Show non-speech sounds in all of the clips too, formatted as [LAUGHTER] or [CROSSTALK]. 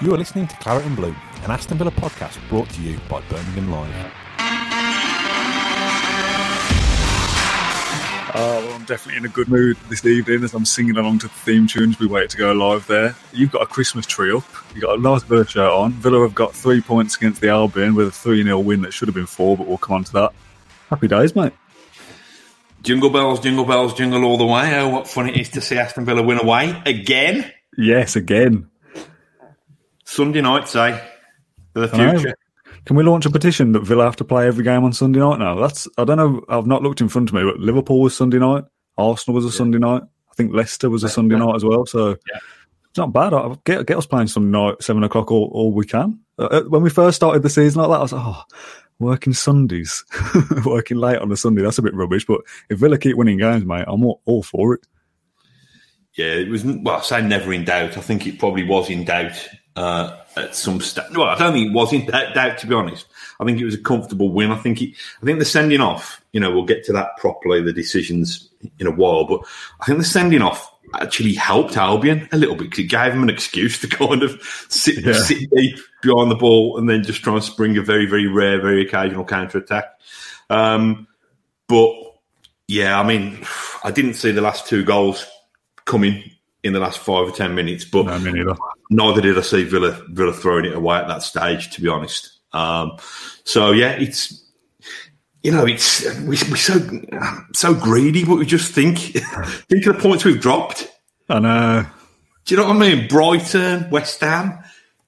You are listening to Claret and Blue, an Aston Villa podcast brought to you by Birmingham Live. Oh, well, I'm definitely in a good mood this evening as I'm singing along to the theme tunes. We wait to go live there. You've got a Christmas tree up. You've got a nice Villa shirt on. Villa have got three points against the Albion with a 3 0 win that should have been four, but we'll come on to that. Happy days, mate. Jingle bells, jingle bells, jingle all the way. Oh, what fun it is to see Aston Villa win away again. Yes, again. Sunday night, say, for the future. Can we launch a petition that Villa have to play every game on Sunday night now? That's I don't know. I've not looked in front of me, but Liverpool was Sunday night. Arsenal was a Sunday night. I think Leicester was a Sunday night as well. So it's not bad. I- Get get us playing Sunday night, seven o'clock, all, all we can. Uh, when we first started the season like that, I was like, oh, working Sundays, [LAUGHS] working late on a Sunday. That's a bit rubbish. But if Villa keep winning games, mate, I'm all, all for it. Yeah, it was. Well, I say never in doubt. I think it probably was in doubt uh, at some stage. Well, I don't think it was in doubt, doubt. To be honest, I think it was a comfortable win. I think. It, I think the sending off. You know, we'll get to that properly. The decisions in a while, but I think the sending off actually helped Albion a little bit because it gave them an excuse to [LAUGHS] kind of sit Yeah. sit deep behind the ball and then just try and spring a very very rare, very occasional counter attack. Um, but yeah, I mean, I didn't see the last two goals coming in the last five or ten minutes, but No, neither. did I see Villa Villa throwing it away at that stage. To be honest, um, so yeah, it's you know it's we, we're so so greedy, but we just think [LAUGHS] think of the points we've dropped. I know. Do you know what I mean? Brighton, West Ham,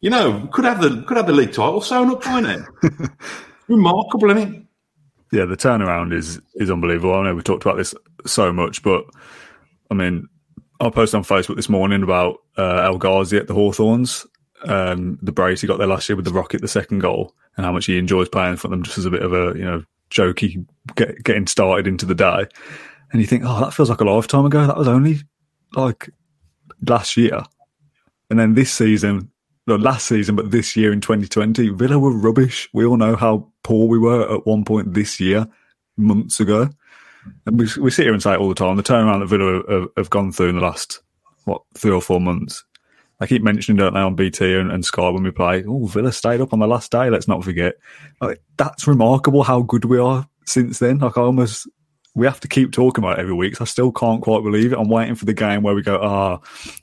you know, could have the could have the league title sewn up by now. [LAUGHS] Remarkable, isn't it? yeah, the turnaround is is unbelievable. I know we talked about this so much, but I mean, I posted on Facebook this morning about uh, El Ghazi at the Hawthorns, um, the brace he got there last year with the Rocket, the second goal, and how much he enjoys playing for them just as a bit of a you know jokey get, getting started into the day. And you think, oh, that feels like a lifetime ago. That was only like last year, and then this season. No, last season, but this year in 2020, Villa were rubbish. We all know how poor we were at one point this year, months ago. And we, we sit here and say it all the time. The turnaround that Villa have, have gone through in the last, what, three or four months. I keep mentioning it now on BT and, and Sky when we play. Oh, Villa stayed up on the last day. Let's not forget. Like, that's remarkable how good we are since then. Like, I almost, we have to keep talking about it every week. I still can't quite believe it. I'm waiting for the game where we go, ah,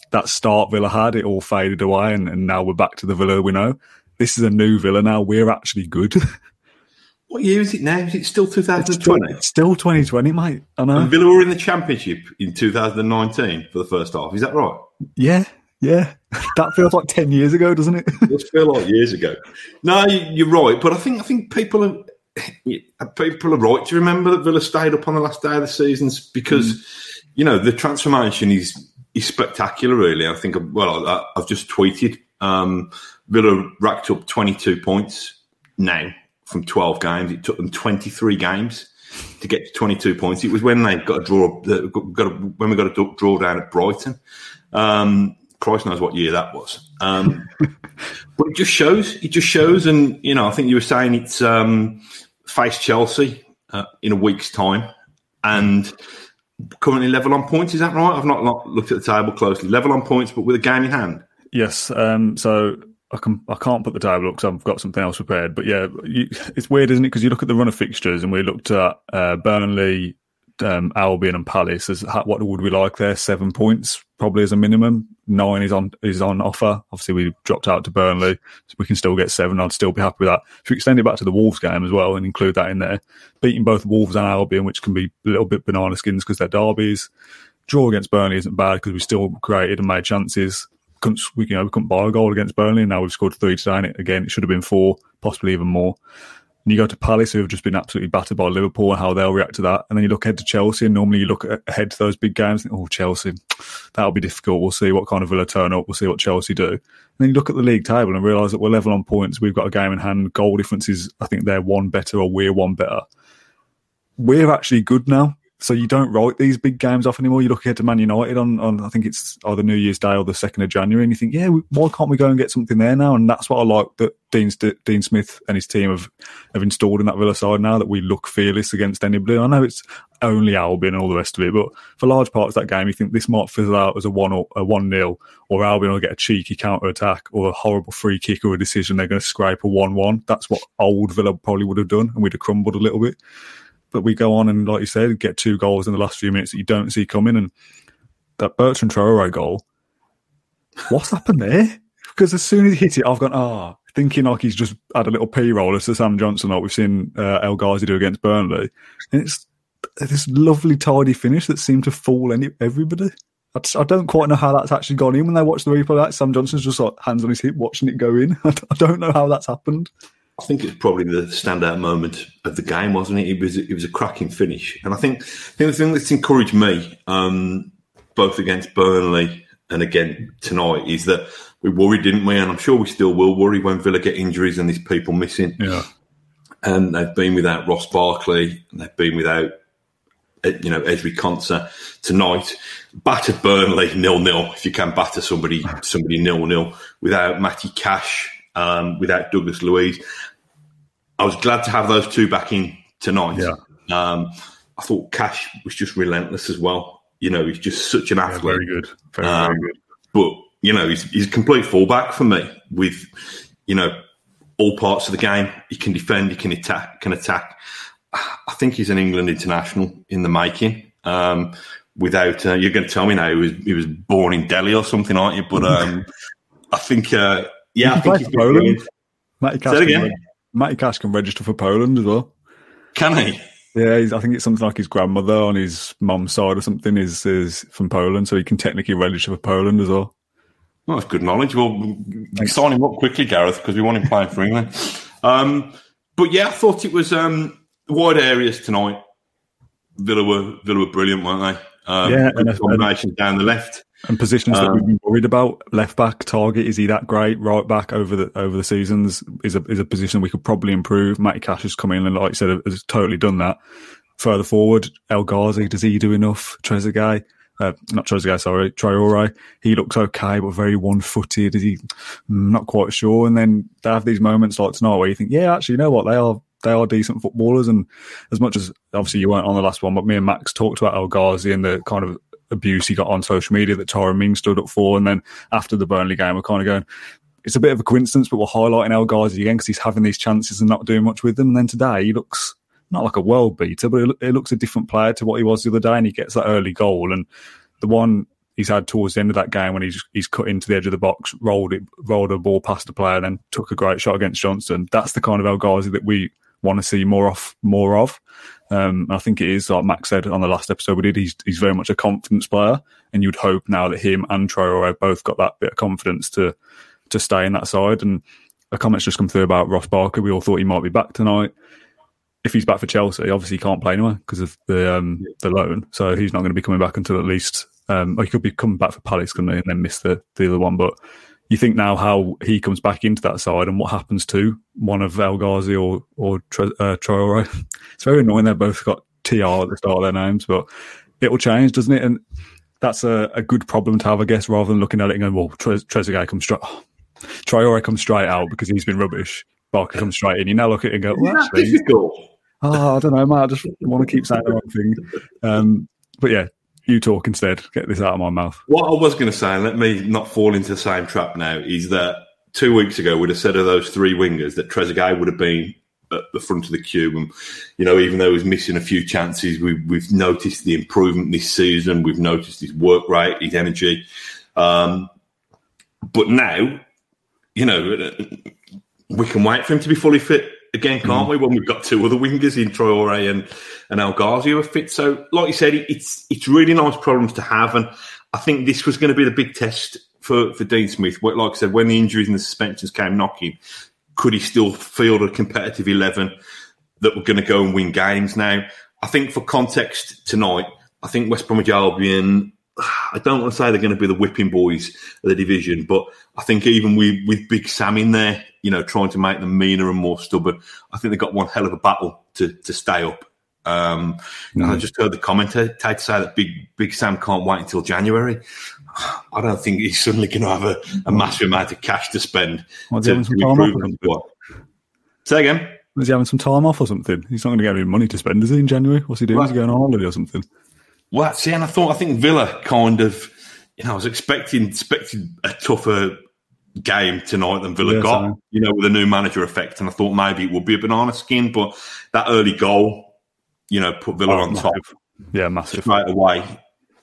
that start Villa had, it all faded away. And, and now we're back to the Villa we know. This is a new Villa now. We're actually good. [LAUGHS] What year is it now? Is it still 2020? it's still 2020, mate. I know. And Villa were in the Championship in 2019 for the first half. Is that right? Yeah, yeah. [LAUGHS] That feels like 10 years ago, doesn't it? It does feel like years ago. No, you- you're right, but I think I think people are people are right to remember that Villa stayed up on the last day of the seasons because you know the transformation is is spectacular. Really, I think. Well, I, I've just tweeted um, Villa racked up 22 points now from 12 games. It took them 23 games to get to 22 points. It was when they got a draw, got a, when we got a draw down at Brighton. Um, Christ knows what year that was. Um, [LAUGHS] but it just shows. It just shows, and you know, I think you were saying it's um, face Chelsea uh, in a week's time, and currently level on points. Is that right? I've not, looked at the table closely. Level on points, but with a game in hand. Yes. Um, so I can I can't put the table up because I've got something else prepared. But yeah, you, it's weird, isn't it? Because you look at the run of fixtures, and we looked at uh, Burnley, um, Albion, and Palace. As what would we like there? Seven points, probably as a minimum. Nine is on is on offer. Obviously, we dropped out to Burnley, so we can still get seven. I'd still be happy with that. If you extend it back to the Wolves game as well and include that in there, beating both Wolves and Albion, which can be a little bit banana skins because they're derbies. Draw against Burnley isn't bad because we still created and made chances couldn't we, you know we couldn't buy a goal against Burnley. Now we've scored three it, again it should have been four, possibly even more. And you go to Palace, who have just been absolutely battered by Liverpool, and how they'll react to that. And then you look ahead to Chelsea, and normally you look ahead to those big games. Think, oh, Chelsea, that'll be difficult. We'll see what kind of Villa turn up. We'll see what Chelsea do. And then you look at the league table and realise that we're level on points. We've got a game in hand. Goal differences, I think they're one better or we're one better. We're actually good now. So you don't write these big games off anymore. You look ahead to Man United on, on I think it's either New Year's Day or the second of January, and you think, yeah, why can't we go and get something there now? And that's what I like that Dean Dean Smith and his team have have installed in that Villa side now that we look fearless against anybody. I know it's only Albion and all the rest of it, but for large parts of that game, you think this might fizzle out as a one or a one nil, or Albion will get a cheeky counter attack or a horrible free kick or a decision they're going to scrape a one one. That's what old Villa probably would have done, and we'd have crumbled a little bit. But we go on and, like you said, get two goals in the last few minutes that you don't see coming. And that Bertrand Traore goal, what's happened there? Because as soon as he hit it, I've gone, ah, oh, thinking like he's just had a little P roller to Sam Johnstone, like we've seen uh, El Ghazi do against Burnley. And it's this lovely, tidy finish that seemed to fool any, everybody. I, just, I, don't quite know how that's actually gone in when they watch the replay. Like Sam Johnstone's just like hands on his hip watching it go in. [LAUGHS] I don't know how that's happened. I think it's probably the standout moment of the game, wasn't it? It was it was a cracking finish, and I think, I think the thing that's encouraged me, um, both against Burnley and again tonight, is that we worried, didn't we? And I'm sure we still will worry when Villa get injuries and these people missing. Yeah, and they've been without Ross Barkley, and they've been without eh, you know Ezri Konsa tonight. Battered Burnley nil nil. If you can batter somebody somebody nil nil without Matty Cash um, without Douglas Luiz. I was glad to have those two back in tonight. Yeah. Um, I thought Cash was just relentless as well. You know, he's just such an athlete. Yeah, very good. Very, um, very good. But, you know, he's, he's a complete fullback for me with, you know, all parts of the game. He can defend, he can attack, can attack. I think he's an England international in the making. Um, without, uh, you're going to tell me now he was, he was born in Delhi or something, aren't you? But [LAUGHS] um, I think uh, yeah, I think he's Poland. Matty Cash, can, Matty Cash can register for Poland as well. Can he? Yeah, I think it's something like his grandmother on his mum's side or something is is from Poland, so he can technically register for Poland as well. Well, that's good knowledge. Well, Thanks. sign him up quickly, Gareth, because we want him playing for England. Um, but yeah, I thought it was um, wide areas tonight. Villa were Villa were brilliant, weren't they? Um, yeah, and combination down the left and positions um, that we've been worried about. Left back, Targett, is he that great? Right back over the over the seasons is a is a position we could probably improve. Matty Cash has come in and, like I said, has totally done that. Further forward, El Ghazi, does he do enough? Trezeguet, uh, not Trezeguet, sorry, Traore, he looks okay, but very one footed. Is he? Mm, not quite sure. And then they have these moments like tonight where you think, yeah, actually, you know what? They are they are decent footballers. And as much as obviously you weren't on the last one, but me and Max talked about El Ghazi and the kind of abuse he got on social media that Tyrone Ming stood up for. And then after the Burnley game, we're kind of going, it's a bit of a coincidence, but we're highlighting El Ghazi again because he's having these chances and not doing much with them. And then today he looks not like a world beater, but it looks a different player to what he was the other day. And he gets that early goal. And the one he's had towards the end of that game when he's he's cut into the edge of the box, rolled it, rolled a ball past the player, and then took a great shot against Johnstone. That's the kind of El Ghazi that we want to see more of. More of. Um, I think it is like Max said on the last episode we did. He's he's very much a confidence player, and you'd hope now that him and Traore both got that bit of confidence to to stay in that side. And a comment's just come through about Ross Barkley. We all thought he might be back tonight. If he's back for Chelsea, obviously he can't play anywhere because of the um, the loan, so he's not going to be coming back until at least. Um, he could be coming back for Palace, couldn't he, and then miss the, the other one. But you think now how he comes back into that side and what happens to one of El Ghazi or or uh, Traore. [LAUGHS] It's very annoying. They've both got TR at the start of their names, but it will change, doesn't it? And that's a, a good problem to have, I guess, rather than looking at it and going, well, Tre- Trezeguet comes straight, oh, Traore comes straight out because he's been rubbish. Barkley comes straight in. You now look at it and go, well, actually, difficult? Oh, I don't know, man. I just want to keep saying the wrong thing. Um, but yeah, you talk instead. Get this out of my mouth. What I was going to say, and let me not fall into the same trap now, is that two weeks ago we'd have said of those three wingers that Trezeguet would have been at the front of the queue. And, you know, even though he's missing a few chances, we, we've noticed the improvement this season. We've noticed his work rate, his energy. Um, but now, you know, we can wait for him to be fully fit again, can't mm. we? When we've got two other wingers in Traore and and El Ghazi who are fit. So, like you said, it's it's really nice problems to have, and I think this was going to be the big test for for Dean Smith. Like I said, when the injuries and the suspensions came knocking, could he still field a competitive 11 that were going to go and win games now? I think for context tonight, I think West Bromwich Albion, I don't want to say they're going to be the whipping boys of the division, but I think even with, with Big Sam in there, you know, trying to make them meaner and more stubborn, I think they've got one hell of a battle to, to stay up. Um, mm. I just heard the commentator say that Big Big Sam can't wait until January. I don't think he's suddenly going to have a, a massive amount of cash to spend. Was to, off Say again. Was he having some time off or something? He's not going to get any money to spend, is he, in January? What's he doing? Is he going on holiday or something? Well, see, and I thought, I think Villa kind of, you know, I was expecting expecting a tougher game tonight than Villa yeah, got, sorry. you know, with a new manager effect. And I thought maybe it would be a banana skin, but that early goal, you know, put Villa oh, on massive. top. Yeah, massive. Straight away.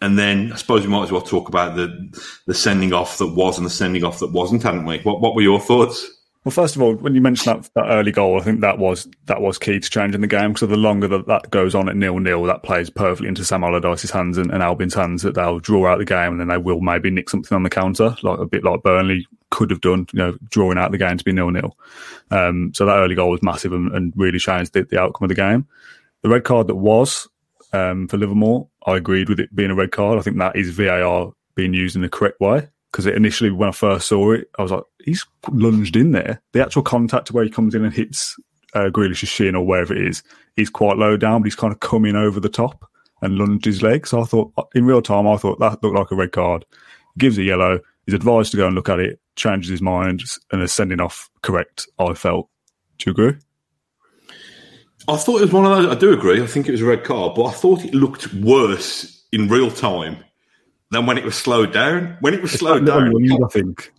And then I suppose we might as well talk about the the sending off that was and the sending off that wasn't, hadn't we? What what were your thoughts? Well, first of all, when you mentioned that, that early goal, I think that was that was key to changing the game. Because the longer that that goes on at nil nil, that plays perfectly into Sam Allardyce's hands and, and Albion's hands. That they'll draw out the game, and then they will maybe nick something on the counter, like a bit like Burnley could have done. You know, drawing out the game to be nil nil. Um, so that early goal was massive and, and really changed the, the, outcome of the game. The red card that was um, for Livermore, I agreed with it being a red card. I think that is VAR being used in the correct way because initially when I first saw it, I was like, he's lunged in there. The actual contact where he comes in and hits uh, Grealish's shin or wherever it is, he's quite low down, but he's kind of coming over the top and lunged his leg. So I thought, in real time, I thought that looked like a red card. Gives a yellow. He's advised to go and look at it, changes his mind, and is sending off correct. I felt. Do you agree? I thought it was one of those. I do agree. I think it was a red card, but I thought it looked worse in real time than when it was slowed down. When it was it's slowed down, I think.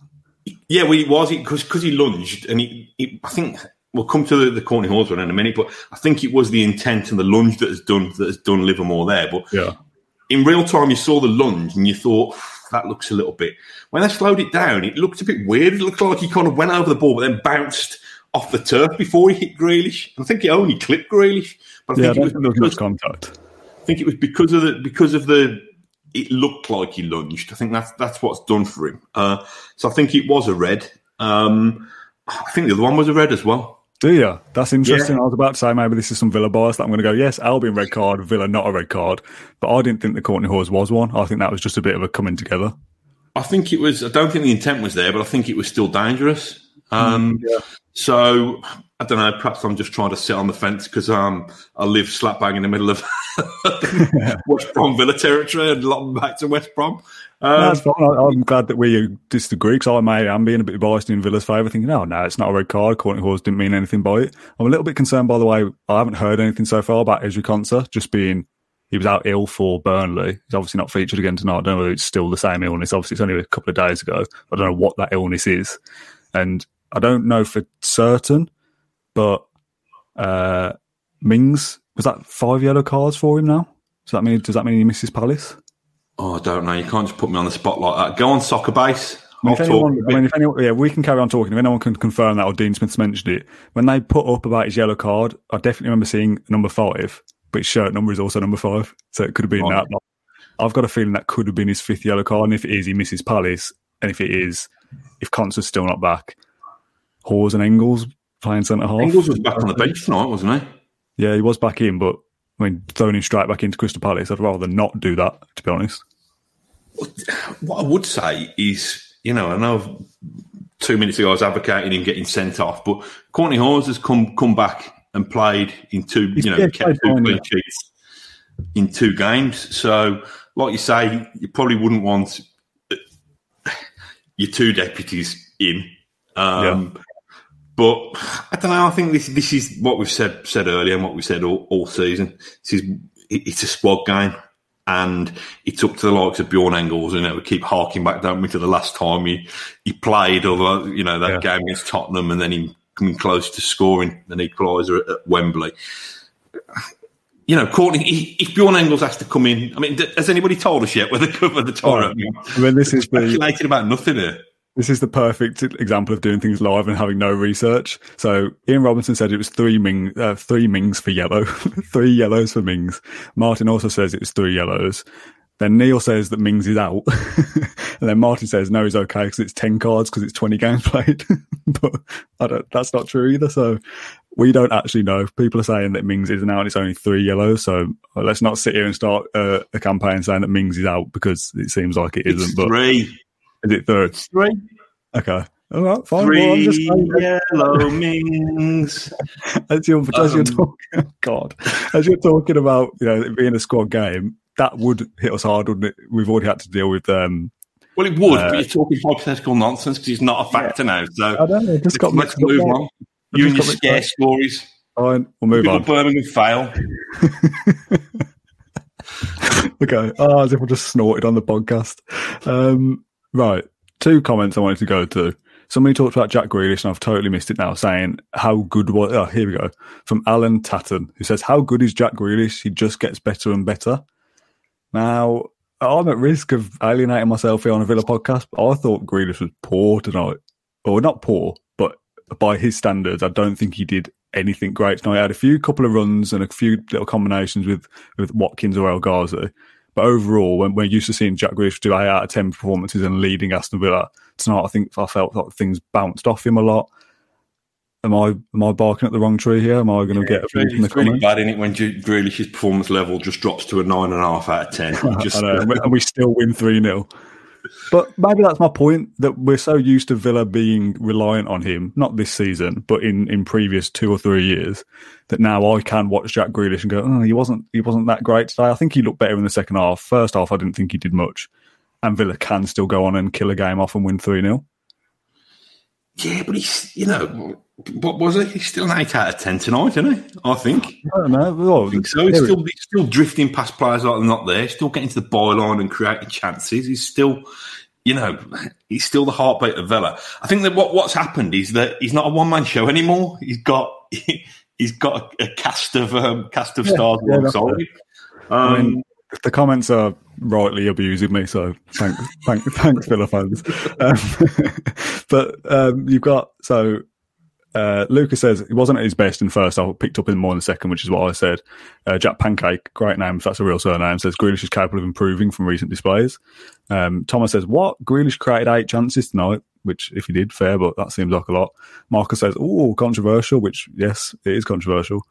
Yeah, well, it was because because he lunged and he, he, I think we'll come to the, the Kortney Hause one in a minute, but I think it was the intent and the lunge that has done that has done Livermore there. But yeah, in real time, you saw the lunge and you thought that looks a little bit. When they slowed it down, it looked a bit weird. It looked like he kind of went over the ball, but then bounced off the turf before he hit Grealish. I think he only clipped Grealish, but I yeah, think it was because, contact. I think it was because of the because of the it looked like he lunged. I think that's that's what's done for him. Uh, so I think it was a red. Um, I think the other one was a red as well. Do you? That's interesting. Yeah. I was about to say maybe this is some Villa bias that I'm going to go, yes, Albion red card, Villa not a red card. But I didn't think the Kortney Hause was one. I think that was just a bit of a coming together. I think it was, I don't think the intent was there, but I think it was still dangerous. Um, mm, yeah. So I don't know. Perhaps I'm just trying to sit on the fence because um, I live slap bang in the middle of [LAUGHS] West Brom Villa territory and lock back to West Brom. Um, no, I'm glad that we disagree because I may am being a bit biased in Villa's favour, thinking, oh, no, it's not a red card. Kortney Hause didn't mean anything by it. I'm a little bit concerned, by the way. I haven't heard anything so far about Ezri Konsa just being he was out ill for Burnley. He's obviously not featured again tonight. I don't know whether it's still the same illness. Obviously, it's only a couple of days ago. I don't know what that illness is. And I don't know for certain, but uh, Mings was that five yellow cards for him now. Does that mean does that mean he misses Palace? Oh, I don't know. You can't just put me on the spot like that. Go on soccer base. I mean, if anyone, I mean, if anyone, yeah, we can carry on talking. If anyone can confirm that, or Dean Smith's mentioned it, when they put up about his yellow card, I definitely remember seeing number five, but his shirt number is also number five, so it could have been right. that. I've got a feeling that could have been his fifth yellow card, and if it is, he misses Palace, and if it is, if Konsa's still not back, Hause and Engels playing centre half. Engels was back on the bench tonight, wasn't he? Yeah, he was back in, but I mean, throwing him straight back into Crystal Palace, I'd rather not do that, to be honest. What I would say is, you know, I know two minutes ago I was advocating him getting sent off, but Kortney Hause has come come back and played in two, He's you know, kept two clean sheets in two games. So, like you say, you probably wouldn't want your two deputies in. Um, yeah. But I don't know. I think this this is what we've said said earlier and what we said all, all season. This is it's a squad game, and it's up to the likes of Bjorn Engels. You know, we keep harking back, don't we, to the last time he he played, or you know that yeah. game against Tottenham, and then him coming close to scoring an equaliser at, at Wembley. You know, Kortney, if Bjorn Engels has to come in, I mean, has anybody told us yet whether cover the [LAUGHS] tour? Oh, I mean, this is speculating the, about nothing here. This is the perfect example of doing things live and having no research. So Ian Robinson said it was three Ming, uh, three Mings for yellow, [LAUGHS] three yellows for Mings. Martin also says it was three yellows. Then Neil says that Mings is out, [LAUGHS] and then Martin says no, he's okay because it's ten cards because it's twenty [LAUGHS] games played. but I don't, that's not true either. So we don't actually know. People are saying that Mings isn't out and it's only three yellows. So let's not sit here and start uh, a campaign saying that Mings is out because it seems like it isn't. It's but three. Is it third? Three. Okay. All right, fine. Three Well, I'm just yellow mings. [LAUGHS] as you're, as you're Um, talking, [LAUGHS] God, as you're talking about, you know, it being a squad game, that would hit us hard, wouldn't it? We've already had to deal with. Um, Well, it would, Uh, but you're talking hypothetical nonsense because he's not a factor now. So I don't know. Just let's, got let's move on. You and your just got mixed scare up. stories. Fine, we'll move People on. Birmingham fail. [LAUGHS] okay. Oh, as if I just snorted on the podcast. Um, right. Two comments I wanted to go to. Somebody talked about Jack Grealish, and I've totally missed it now, saying, How good was. Oh, here we go. From Alan Tatton, who says, How good is Jack Grealish? He just gets better and better. Now, I'm at risk of alienating myself here on a Villa podcast, but I thought Grealish was poor tonight. Or not poor, but by his standards, I don't think he did anything great tonight. He had a few couple of runs and a few little combinations with, with Watkins or El Ghazi. But overall, when we're used to seeing Jack Grealish do 8 out of 10 performances and leading Aston Villa, tonight I think I felt like things bounced off him a lot. Am I am I barking at the wrong tree here? Am I going to get a It's really, in the it's really bad, is it, when Grealish's performance level just drops to a nine and a half out of ten? [LAUGHS] Just, and we- still win 3 0. But maybe that's my point that we're so used to Villa being reliant on him, not this season, but in, in previous two or three years, that now I can watch Jack Grealish and go, oh, he wasn't he wasn't that great today. I think he looked better in the second half. First half, I didn't think he did much. And Villa can still go on and kill a game off and win 3 0. yeah, but he's you know what was it? He's still an eight out of ten tonight, isn't he? I think. I don't know. Well, I think so. He's still, he's still drifting past players like they're not there. Still getting to the byline and creating chances. He's still, you know, he's still the heartbeat of Villa. I think that what, what's happened is that he's not a one man show anymore. He's got [LAUGHS] he's got a, a cast of um, cast of stars yeah, that's alongside him. I Um, mean, the comments are rightly abusing me, so thanks, thank, [LAUGHS] thanks, Villa fans. Um, [LAUGHS] but um, you've got so uh, Lucas says he wasn't at his best in first. I picked up in more in the second, which is what I said. Uh, Jack Pancake, great name if that's a real surname, says Grealish is capable of improving from recent displays. Um, Thomas says what Grealish created eight chances tonight. Which, if he did, fair, but that seems like a lot. Marcus says, "Oh, controversial." Which, yes, it is controversial.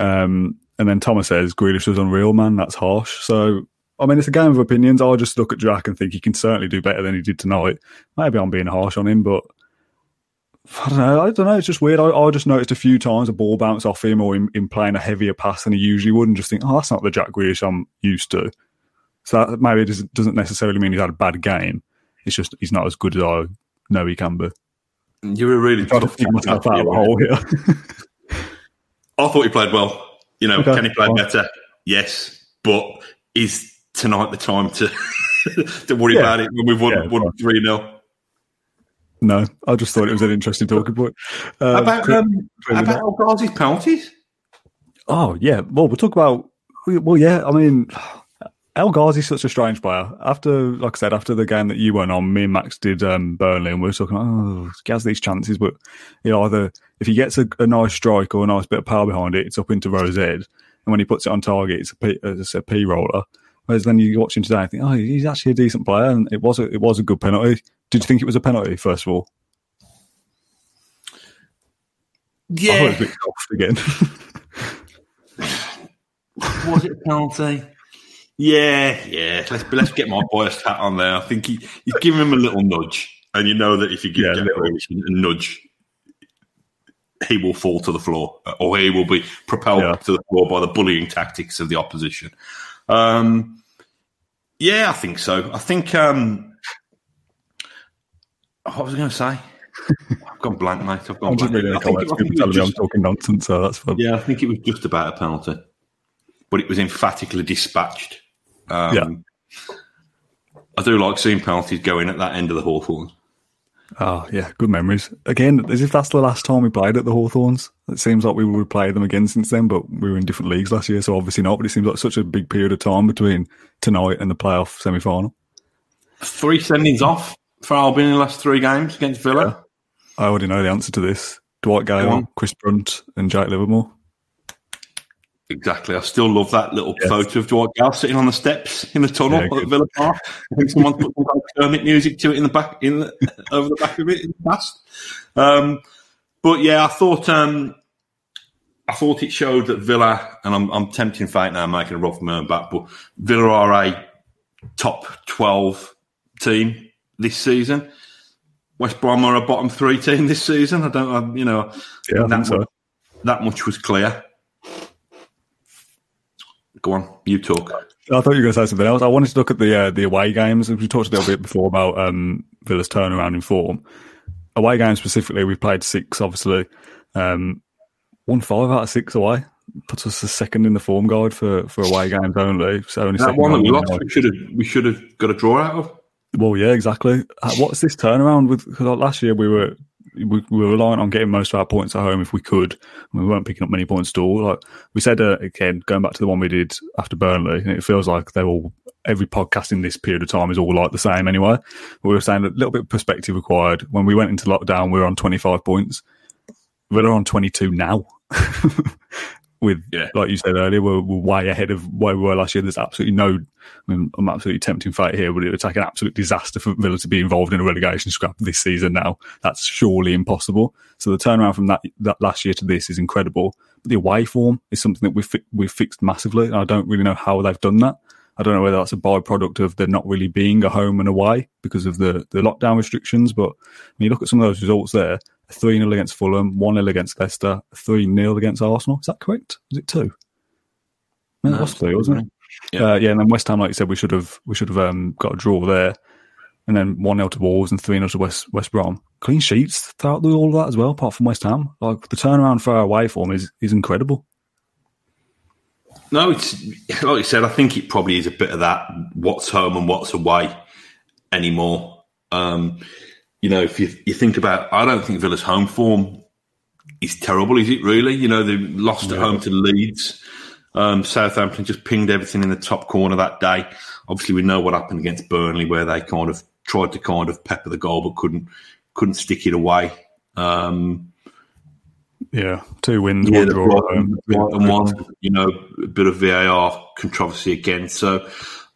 Um, and then Thomas says Grealish was unreal, man. That's harsh. So, I mean, it's a game of opinions. I'll just look at Jack and think he can certainly do better than he did tonight. Maybe I'm being harsh on him, but I don't know. I don't know. It's just weird. I, I just noticed a few times a ball bounce off him or him, him playing a heavier pass than he usually would, and just think, oh, that's not the Jack Grealish I'm used to. So that maybe it doesn't- doesn't necessarily mean he's had a bad game. It's just he's not as good as I know he can be. you're a really Trying to tough dig myself out of the hole here. I thought he played well. You know, Okay, can he play fine. better? Yes, but is tonight the time to [LAUGHS] to worry Yeah. about it when we've won Yeah, won three 0 no, I just thought it was an interesting talking point. Um, about um, about Ghazi's penalties? Oh yeah, well we'll talk about. Well, yeah, I mean, El Ghazi's such a strange player. After, like I said, after the game that you went on, me and Max did um, Burnley, and we were talking. Oh, he has these chances, but you know, either if he gets a, a nice strike or a nice bit of power behind it, it's up into row Z, and when he puts it on target, it's a P, it's a P roller. Whereas then you watch him today, and think, oh, he's actually a decent player, and it was a, it was a good penalty. Did you think it was a penalty? First of all, Yeah. I it was a bit soft again. [LAUGHS] was it a penalty? Yeah, yeah. Let's let's get my biased hat on there. I think he, he's giving him a little nudge, and you know that if you give Yeah, little. A nudge, he will fall to the floor, or he will be propelled Yeah. to the floor by the bullying tactics of the opposition. Um, yeah, I think so. I think. Um, what was I going to say? [LAUGHS] I've gone blank, mate. I've gone I'm blank. reading I think. I think was I'm just- talking nonsense, so that's fun. yeah, I think it was just about a penalty, but it was emphatically dispatched. Um, Yeah. I do like seeing penalties go in at that end of the Hawthorns. Oh, yeah, good memories. Again, as if that's the last time we played at the Hawthorns. It seems like we would play them again since then, but we were in different leagues last year, so obviously not. But it seems like such a big period of time between tonight and the playoff semi final. Three sendings off for Albion in the last three games against Villa. I already know the answer to this. Dwight Gayle. Chris Brunt, and Jake Livermore. Exactly. I still love that little yes. photo of Dwight Gayle sitting on the steps in the tunnel yeah, at Villa Park. I think someone put some Kermit music to it in the back, in the, [LAUGHS] over the back of it in the past. Um, but yeah, I thought um, I thought it showed that Villa, and I'm, I'm tempting fate now, making a rough own back, but Villa are a top 12 team this season. West Brom are a bottom three team this season. I don't, I, you know, yeah, that, so. much, that much was clear. Go on, you talk. I thought you were going to say something else. I wanted to look at the uh, the away games. We talked a little bit before about um, Villa's turnaround in form. Away games specifically, we played six, obviously. Um, won five out of six away. Puts us a second in the form guide for, for away games only. So only that one that we lost, we should have we should have got a draw out of. Well, yeah, exactly. Uh, what's this turnaround with? Because last year we were we, we, were relying on getting most of our points at home if we could. We weren't picking up many points at all. Like we said uh, again, going back to the one we did after Burnley, it feels like they're all every podcast in this period of time is all like the same anyway. We were saying a little bit of perspective required. When we went into lockdown, we were on 25 points. We're on 22 now. [LAUGHS] with, yeah. like you said earlier, we're, we're, way ahead of where we were last year. There's absolutely no, I mean, I'm absolutely tempting fate here, but it would take an absolute disaster for Villa to be involved in a relegation scrap this season now. That's surely impossible. So the turnaround from that, that last year to this is incredible. But the away form is something that we've, fi- we've fixed massively. And I don't really know how they've done that. I don't know whether that's a byproduct of there not really being a home and away because of the, the lockdown restrictions. But when you look at some of those results there, 3 0 against Fulham, 1 0 against Leicester, 3 0 against Arsenal. Is that correct? Was it two? No, it was three, wasn't it? Yeah. Uh, yeah, and then West Ham, like you said, we should have we should have um, got a draw there, and then one 0 to Wolves and three 0 to West West Brom. Clean sheets throughout all of that as well, apart from West Ham. Like the turnaround for our away form is is incredible. No, it's like you said. I think it probably is a bit of that. What's home and what's away anymore. Um, you know, if you, you think about, I don't think Villa's home form is terrible, is it really? You know, they lost yeah. at home to Leeds. Um, Southampton just pinged everything in the top corner that day. Obviously, we know what happened against Burnley, where they kind of tried to kind of pepper the goal, but couldn't couldn't stick it away. Um, yeah, two wins, yeah, one draw, and one. You know, a bit of VAR controversy again. So,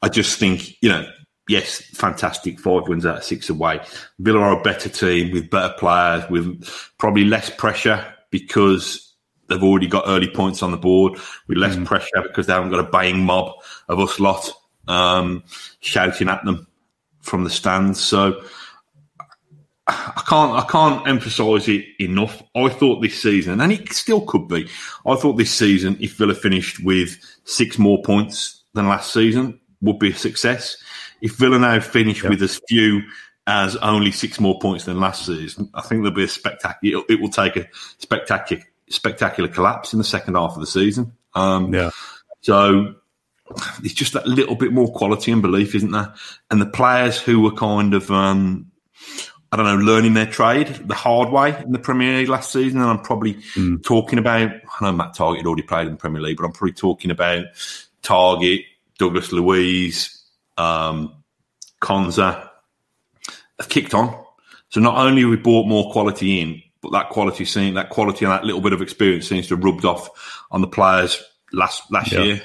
I just think you know yes, fantastic. Five wins out of six away. Villa are a better team with better players, with probably less pressure because they've already got early points on the board, with less mm. pressure because they haven't got a baying mob of us lot um, shouting at them from the stands. So I can't I can't emphasise it enough. I thought this season, and it still could be, I thought this season, if Villa finished with six more points than last season, would be a success if Villa now finish with as few as only six more points than last season, I think there'll be a spectacular. It will take a spectacular spectacular collapse in the second half of the season. Um, yeah. So it's just that little bit more quality and belief, isn't there? And the players who were kind of, um, I don't know, learning their trade the hard way in the Premier League last season. And I'm probably mm. talking about, I know Matt Targett already played in the Premier League, but I'm probably talking about Targett, Douglas Luiz, um, Konsa have kicked on. So not only have we brought more quality in, but that quality seeing that quality and that little bit of experience seems to have rubbed off on the players last last yeah. year.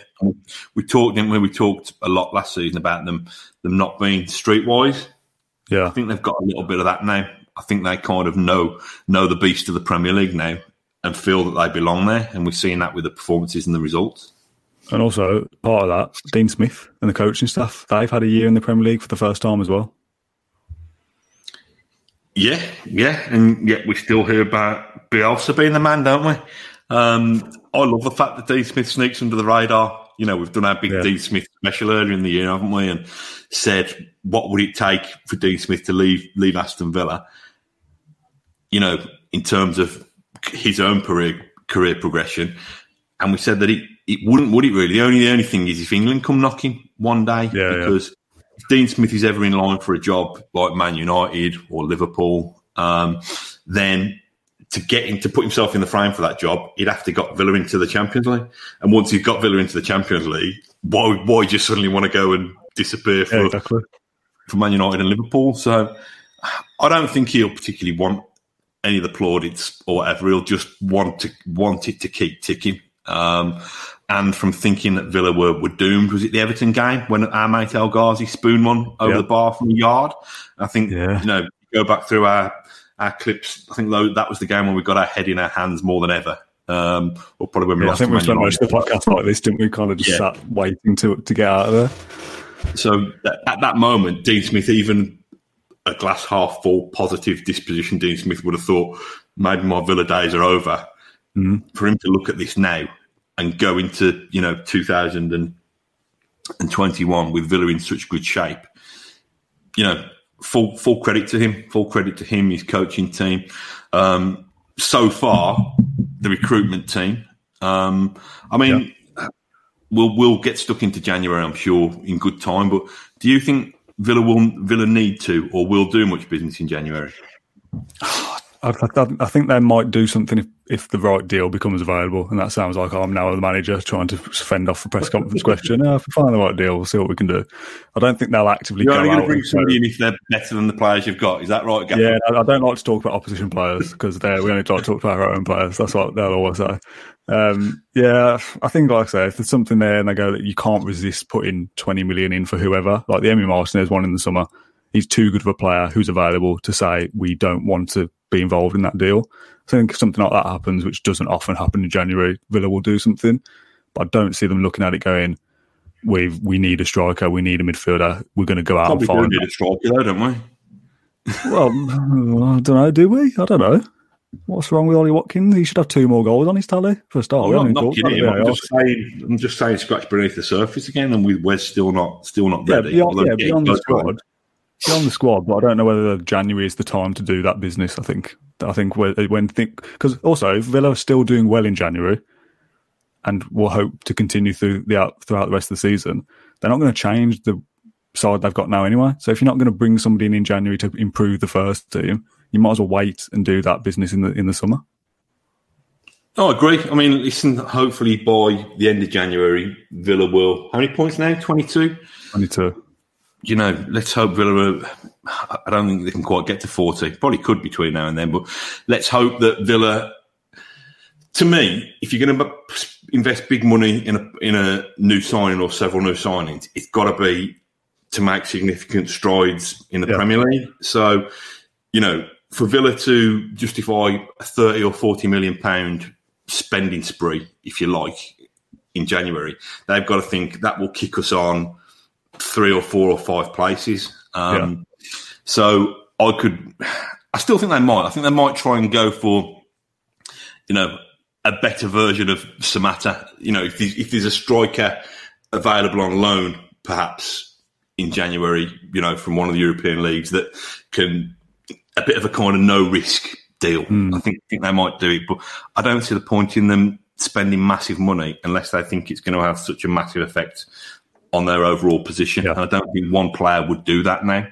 We talked, didn't we? We talked a lot last season about them them not being streetwise. Yeah, I think they've got a little bit of that now. I think they kind of know know the beast of the Premier League now and feel that they belong there, and we're seeing that with the performances and the results. And also, part of that, Dean Smith and the coaching staff, they've had a year in the Premier League for the first time as well. Yeah, yeah. And yet we still hear about Bielsa being the man, don't we? Um, I love the fact that Dean Smith sneaks under the radar. You know, we've done our big yeah. Dean Smith special earlier in the year, haven't we? And said, what would it take for Dean Smith to leave leave Aston Villa? You know, in terms of his own career career progression, and we said that it it wouldn't, would it really? The only the only thing is if England come knocking one day, yeah, because yeah. if Dean Smith is ever in line for a job like Man United or Liverpool, um, then to get him to put himself in the frame for that job, he'd have to got Villa into the Champions League. And once he's got Villa into the Champions League, why why just suddenly want to go and disappear for, yeah, exactly. for Man United and Liverpool? So I don't think he'll particularly want any of the plaudits or whatever. He'll just want to want it to keep ticking Um, and from thinking that Villa were, were doomed. Was it the Everton game when our mate El Ghazi spoon one over the bar from the yard? I think, yeah. you know, go back through our, our clips. I think that was the game when we got our head in our hands more than ever. Um, or probably when we yeah, I think we spent most of the podcast like this, didn't we? Kind of just yeah. sat waiting to, to get out of there. So at that moment, Dean Smith, even a glass half full positive disposition, Dean Smith would have thought maybe my Villa days are over. Mm. For him to look at this now and go into you know 2021 with Villa in such good shape. You know, full full credit to him. Full credit to him, his coaching team. Um, so far, the recruitment team. Um, I mean, yeah. we'll we'll get stuck into January, I'm sure, in good time. But do you think Villa will Villa need to or will do much business in January? I, I, I, think they might do something if, if the right deal becomes available, and that sounds like I'm now the manager trying to fend off the press conference question. If we find the right deal, we'll see what we can do. I don't think they'll actively You're go only going to bring somebody in if they're better than the players you've got. Is that right? Gaffer? Yeah, I, don't like to talk about opposition players because we only like to talk about our own players. That's what they'll always say. Um, yeah, I think, like I say, if there's something there and they go that you can't resist putting 20 million in for whoever, like the Emi Martinez one in the summer, he's too good of a player who's available to say we don't want to be involved in that deal. I think if something like that happens, which doesn't often happen in January, Villa will do something. But I don't see them looking at it going, we we need a striker, we need a midfielder, we're going to go out Probably and find. We need a striker, though, don't we? well, mm, I don't know. Do we? I don't know. What's wrong with Ollie Watkins? He should have two more goals on his tally for a start. I'm not, kidding. I'm just saying. I'm just saying, scratch beneath the surface again, and we, we're still not, still not ready. Yeah, beyond, yeah, beyond the squad, on the squad, but I don't know whether January is the time to do that business. I think I think when think because also Villa are still doing well in January, and will hope to continue through the throughout the rest of the season. They're not going to change the side they've got now anyway. So if you're not going to bring somebody in in January to improve the first team, you might as well wait and do that business in the in the summer. Oh, I agree. I mean, listen. Hopefully, by the end of January, Villa will. How many points now? Twenty-two. Twenty-two you know, let's hope Villa. I don't think they can quite get to forty. Probably could between now and then, but let's hope that Villa. To me, if you're going to invest big money in a in a new signing or several new signings, it's got to be to make significant strides in the yeah. Premier League. So, you know, for Villa to justify a thirty or forty million pound spending spree, if you like, in January, they've got to think that will kick us on three or four or five places. Um, yeah. So I could, I still think they might. I think they might try and go for, you know, a better version of Samatta. You know, if there's, if there's a striker available on loan, perhaps in January, you know, from one of the European leagues that can a bit of a kind of no risk deal. Mm. I think think they might do it, but I don't see the point in them spending massive money unless they think it's going to have such a massive effect on their overall position. Yeah. I don't think one player would do that now.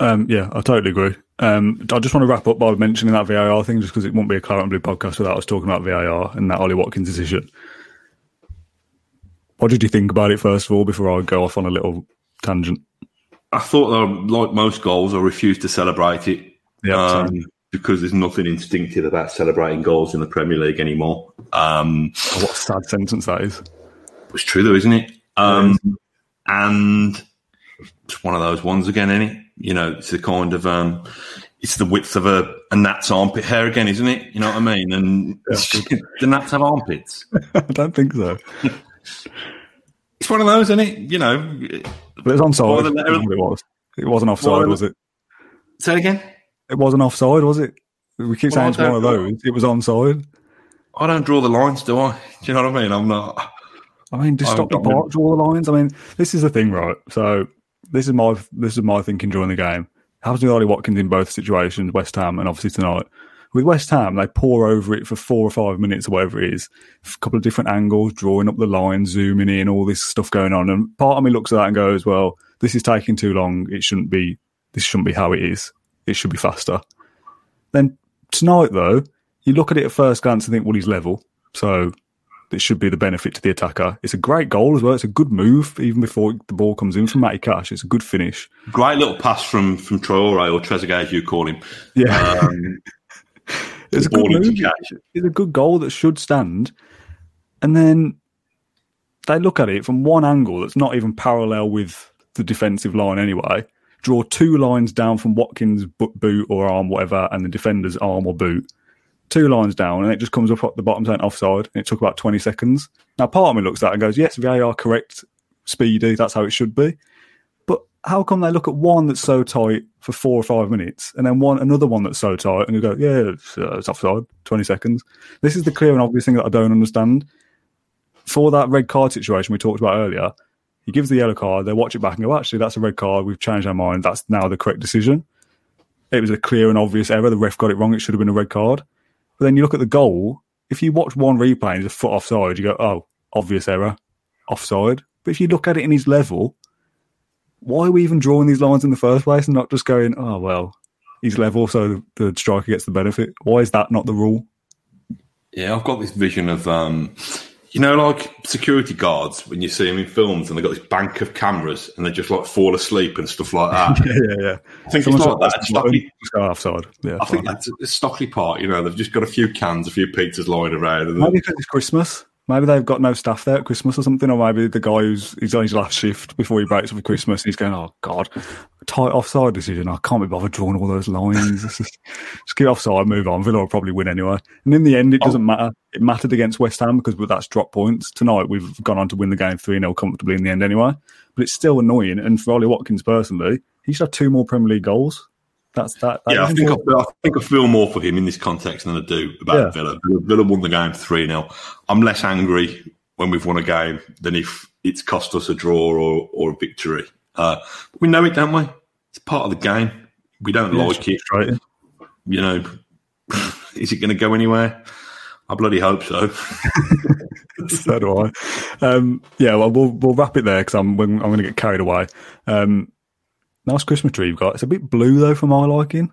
Um, yeah, I totally agree. Um, I just want to wrap up by mentioning that VAR thing, just because it won't be a Claret and Blue podcast without us talking about VAR and that Ollie Watkins decision. What did you think about it first of all before I go off on a little tangent? I thought, like most goals, I refused to celebrate it. Yeah, um, because there's nothing instinctive about celebrating goals in the Premier League anymore. Um, oh, what a sad sentence that is. It's true, though, isn't it? Um, and it's one of those ones again, isn't it? You know, it's the kind of um, it's the width of a, a gnat's armpit hair again, isn't it? You know what I mean? And yeah. the gnats have armpits. [LAUGHS] I don't think so. [LAUGHS] it's one of those, isn't it? You know, but it's onside. It was. It wasn't offside, was it? Say it again. It wasn't offside, was it? We keep well, saying it's one of those. It was onside. I don't draw the lines, do I? Do you know what I mean? I'm not. I mean, just stop the park, draw the lines. I mean, this is the thing, right? So this is my this is my thinking during the game. Happens with Ollie Watkins in both situations, West Ham and obviously tonight. With West Ham, they pour over it for four or five minutes or whatever it is. A couple of different angles, drawing up the line, zooming in, all this stuff going on. And part of me looks at that and goes, well, this is taking too long. It shouldn't be, this shouldn't be how it is. It should be faster. Then tonight, though, you look at it at first glance and think, well, he's level. So that should be the benefit to the attacker. It's a great goal as well. It's a good move even before the ball comes in from Matty Cash. It's a good finish. Great little pass from from Traore or Trezeguet, as you call him. Yeah. Um, [LAUGHS] it's a good move. It's a good goal that should stand. and then they look at it from one angle that's not even parallel with the defensive line anyway. Draw two lines down from Watkins' boot or arm, whatever, and the defender's arm or boot. Two lines down, and it just comes up at the bottom saying offside. And it took about 20 seconds. Now, part of me looks at that and goes, yes, VAR correct, speedy, that's how it should be. But how come they look at one that's so tight for four or five minutes, and then one another one that's so tight, and you go, yeah, it's, uh, it's offside, 20 seconds? This is the clear and obvious thing that I don't understand for that red card situation we talked about earlier, he gives the yellow card, they watch it back and go, actually, that's a red card. We've changed our mind. That's now the correct decision. It was a clear and obvious error. The ref got it wrong. It should have been a red card. But then you look at the goal. If you watch one replay and he's a foot offside, you go, oh, obvious error, offside. But if you look at it in his level, why are we even drawing these lines in the first place and not just going, oh, well, he's level, so the, the striker gets the benefit? Why is that not the rule? Yeah, I've got this vision of um, you know, like security guards when you see them in films and they've got this bank of cameras and they just like fall asleep and stuff like that. [LAUGHS] yeah, yeah, yeah. I think Someone's it's like that. Stockley. Yeah, I think that's a Stockley Park. You know, they've just got a few cans, a few pizzas lying around. And Maybe because it's Christmas. Maybe they've got no staff there at Christmas or something, or maybe the guy who's he's on his last shift before he breaks up for Christmas, he's going, "Oh God, tight offside decision. I can't be bothered drawing all those lines. just, [LAUGHS] just get offside, move on. Villa will probably win anyway." And in the end, it doesn't oh. matter. It mattered against West Ham because that's drop points. Tonight, we've gone on to win the game three 0 comfortably in the end anyway. But it's still annoying. And for Ollie Watkins personally, he should have two more Premier League goals. That's that. that yeah, I think I, feel, I think I feel more for him in this context than I do about yeah. Villa. Villa. Villa won the game three 0 I'm less angry when we've won a game than if it's cost us a draw or, or a victory. Uh, we know it, don't we? It's part of the game. We don't yeah, like it. Right. You know, [LAUGHS] is it going to go anywhere? I bloody hope so. [LAUGHS] so do I. Um, yeah, well, we'll we'll wrap it there because I'm I'm going to get carried away. Um, nice Christmas tree you've got. It's a bit blue though, for my liking.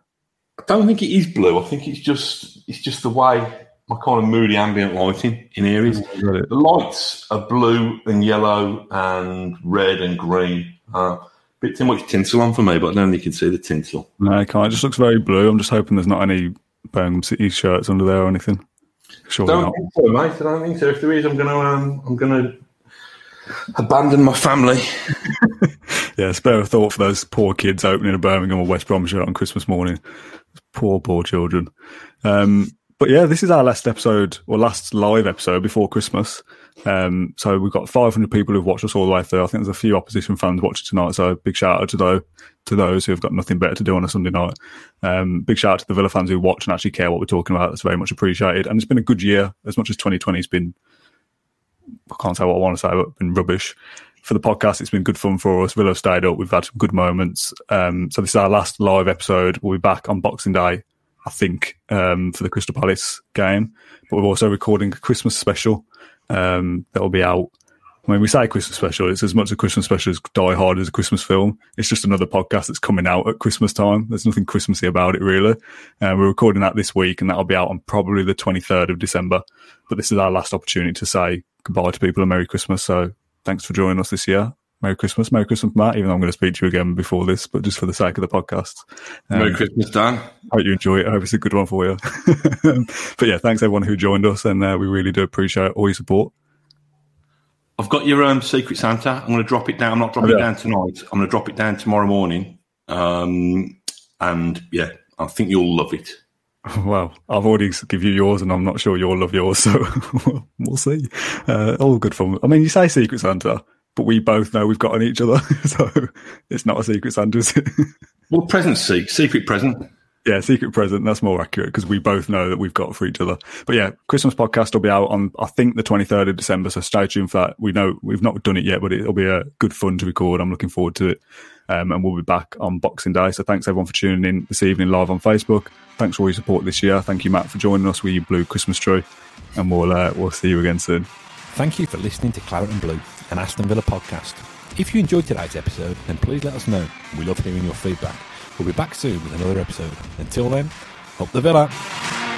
I don't think it is blue. I think it's just it's just the way my kind of moody ambient lighting in areas. The lights are blue and yellow and red and green. Uh, bit too much tinsel on for me, but I don't think you can see the tinsel. No, I can't. It just looks very blue. I'm just hoping there's not any Birmingham City shirts under there or anything. Sure, don't not. think so, mate. I don't think so. If there is, I'm gonna um, I'm gonna abandon my family. [LAUGHS] yeah, spare a thought for those poor kids opening a Birmingham or West Brom shirt on Christmas morning. Poor, poor children. Um, but yeah, this is our last episode or last live episode before Christmas. Um, so we've got 500 people who've watched us all the way through. I think there's a few opposition fans watching tonight. So big shout out to those, to those who have got nothing better to do on a Sunday night. Um, big shout out to the Villa fans who watch and actually care what we're talking about. That's very much appreciated. And it's been a good year as much as 2020 has been, I can't say what I want to say, but it's been rubbish. For the podcast, it's been good fun for us. Villa stayed up. We've had some good moments. Um, so this is our last live episode. We'll be back on Boxing Day I think, um, for the Crystal Palace game. But we're also recording a Christmas special um, that will be out. When we say Christmas special, it's as much a Christmas special as Die Hard is a Christmas film. It's just another podcast that's coming out at Christmas time. There's nothing Christmassy about it, really. Uh, we're recording that this week, and that'll be out on probably the 23rd of December. But this is our last opportunity to say goodbye to people and Merry Christmas. So thanks for joining us this year. Merry Christmas. Merry Christmas, Matt, even though I'm going to speak to you again before this, but just for the sake of the podcast. Um, Merry Christmas, Dan. Hope you enjoy it. I hope it's a good one for you. [LAUGHS] but yeah, thanks everyone who joined us, and uh, we really do appreciate all your support. I've got your um, Secret Santa. I'm going to drop it down. I'm not dropping oh, yeah. it down tonight. I'm going to drop it down tomorrow morning. Um, and yeah, I think you'll love it. [LAUGHS] Well, I've already give you yours, and I'm not sure you'll love yours, [LAUGHS] so [LAUGHS] we'll see. Uh, all good fun. I mean, you say Secret Santa, but we both know we've got on each other, so it's not a secret Santa, is it? well, present seek, secret present. Yeah, secret present. That's more accurate because we both know that we've got for each other. But yeah, Christmas podcast will be out on I think the 23rd of December. So stay tuned for that. We know we've not done it yet, but it'll be a good fun to record. I'm looking forward to it. Um, and we'll be back on Boxing Day. So thanks everyone for tuning in this evening live on Facebook. Thanks for all your support this year. Thank you, Matt, for joining us with your blue Christmas tree. And we'll uh, we'll see you again soon. Thank you for listening to Claret and Blue an Aston Villa podcast. If you enjoyed today's episode, then please let us know. We love hearing your feedback. We'll be back soon with another episode. Until then, up the Villa.